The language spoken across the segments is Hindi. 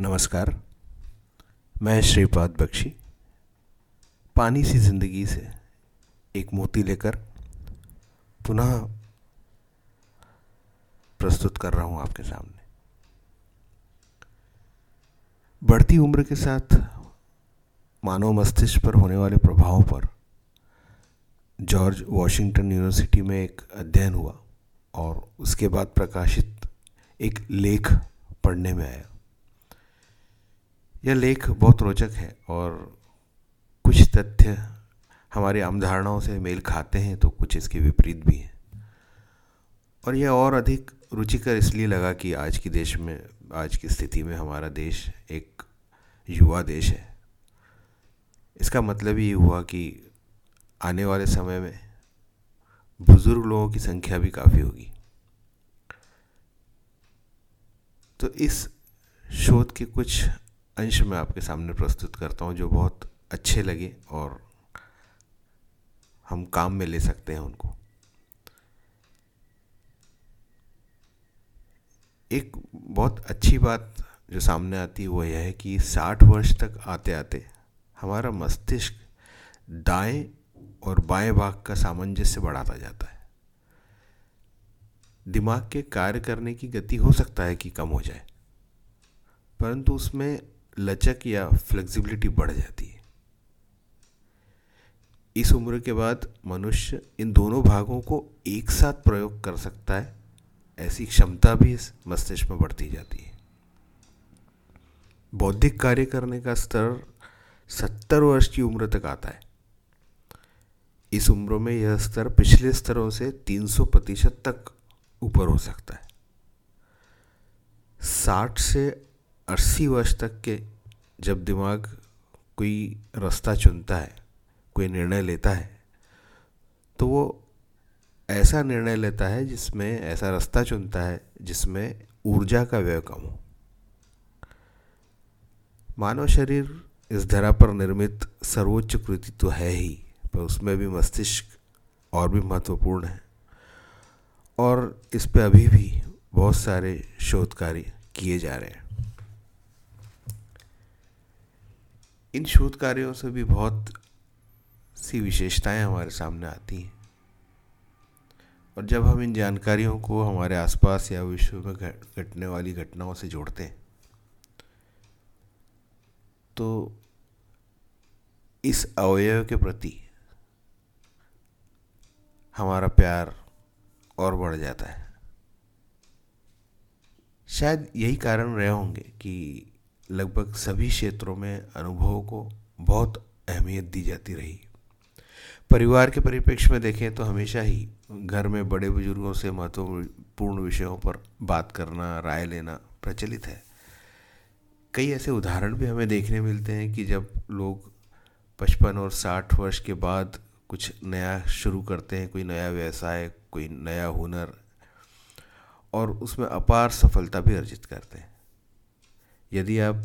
नमस्कार, मैं श्रीपाद बख्शी, पानी सी ज़िंदगी से एक मोती लेकर पुनः प्रस्तुत कर रहा हूँ आपके सामने। बढ़ती उम्र के साथ मानव मस्तिष्क पर होने वाले प्रभावों पर जॉर्ज वॉशिंगटन यूनिवर्सिटी में एक अध्ययन हुआ और उसके बाद प्रकाशित एक लेख पढ़ने में आया। यह लेख बहुत रोचक है और कुछ तथ्य हमारी आम धारणाओं से मेल खाते हैं तो कुछ इसके विपरीत भी हैं। और यह और अधिक रुचिकर इसलिए लगा कि आज की देश में, आज की स्थिति में हमारा देश एक युवा देश है। इसका मतलब ये हुआ कि आने वाले समय में बुज़ुर्ग लोगों की संख्या भी काफ़ी होगी। तो इस शोध के कुछ अंश मैं आपके सामने प्रस्तुत करता हूँ जो बहुत अच्छे लगे और हम काम में ले सकते हैं उनको। एक बहुत अच्छी बात जो सामने आती है वो यह है कि साठ वर्ष तक आते आते हमारा मस्तिष्क दाएँ और बाएँ भाग का सामंजस्य बढ़ाता जाता है। दिमाग के कार्य करने की गति हो सकता है कि कम हो जाए, परंतु उसमें लचक या फ्लेक्सिबिलिटी बढ़ जाती है। इस उम्र के बाद मनुष्य इन दोनों भागों को एक साथ प्रयोग कर सकता है, ऐसी क्षमता भी इस मस्तिष्क में बढ़ती जाती है। बौद्धिक कार्य करने का स्तर सत्तर वर्ष की उम्र तक आता है। इस उम्र में यह स्तर पिछले स्तरों से 300 प्रतिशत तक ऊपर हो सकता है। साठ से अस्सी वर्ष तक के जब दिमाग कोई रास्ता चुनता है, कोई निर्णय लेता है तो वो ऐसा निर्णय लेता है जिसमें ऐसा रास्ता चुनता है जिसमें ऊर्जा का व्यय कम हो। मानव शरीर इस धरा पर निर्मित सर्वोच्च कृति तो है ही, पर उसमें भी मस्तिष्क और भी महत्वपूर्ण है। और इस पे अभी भी बहुत सारे शोध कार्य किए जा रहे हैं। इन शोध कार्यों से भी बहुत सी विशेषताएँ हमारे सामने आती हैं। और जब हम इन जानकारियों को हमारे आसपास या विश्व में घटने वाली घटनाओं से जोड़ते हैं तो इस अवयव के प्रति हमारा प्यार और बढ़ जाता है। शायद यही कारण रहे होंगे कि लगभग सभी क्षेत्रों में अनुभवों को बहुत अहमियत दी जाती रही। परिवार के परिप्रेक्ष्य में देखें तो हमेशा ही घर में बड़े बुज़ुर्गों से महत्वपूर्ण विषयों पर बात करना, राय लेना प्रचलित है। कई ऐसे उदाहरण भी हमें देखने मिलते हैं कि जब लोग पचपन और साठ वर्ष के बाद कुछ नया शुरू करते हैं, कोई नया व्यवसाय, कोई नया हुनर, और उसमें अपार सफलता भी अर्जित करते हैं। यदि आप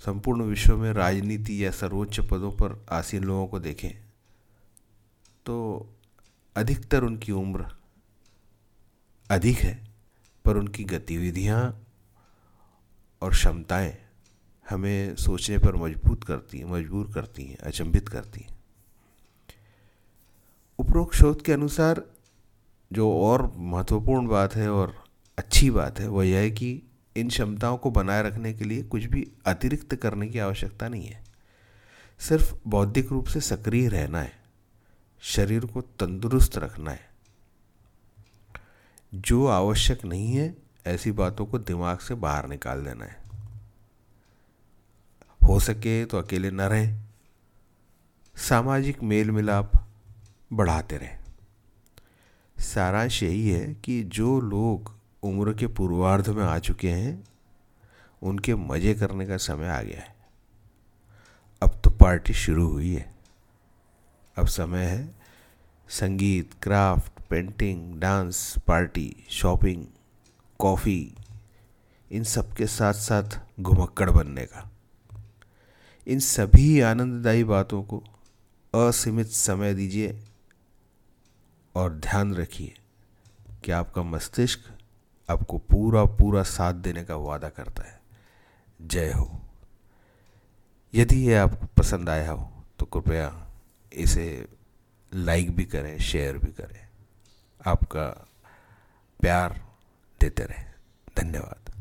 संपूर्ण विश्व में राजनीति या सर्वोच्च पदों पर आसीन लोगों को देखें तो अधिकतर उनकी उम्र अधिक है, पर उनकी गतिविधियाँ और क्षमताएँ हमें सोचने पर मज़बूत करती हैं, मजबूर करती हैं, अचंभित करती हैं। उपरोक्त शोध के अनुसार जो और महत्वपूर्ण बात है और अच्छी बात है, वह यह है कि इन क्षमताओं को बनाए रखने के लिए कुछ भी अतिरिक्त करने की आवश्यकता नहीं है। सिर्फ़ बौद्धिक रूप से सक्रिय रहना है। शरीर को तंदुरुस्त रखना है। जो आवश्यक नहीं है, ऐसी बातों को दिमाग से बाहर निकाल देना है। हो सके तो अकेले न रहें। सामाजिक मेल मिलाप बढ़ाते रहें। सारांश यही है कि जो लोग उम्र के पूर्वार्ध में आ चुके हैं, उनके मज़े करने का समय आ गया है। अब तो पार्टी शुरू हुई है। अब समय है संगीत, craft, painting, dance, party, shopping, coffee, इन सब के साथ साथ घुमक्कड़ बनने का। इन सभी आनंददायी बातों को असीमित समय दीजिए और ध्यान रखिए कि आपका मस्तिष्क आपको पूरा पूरा साथ देने का वादा करता है। जय हो। यदि ये आपको पसंद आया हो तो कृपया इसे लाइक भी करें शेयर भी करें। आपका प्यार देते रहें। धन्यवाद।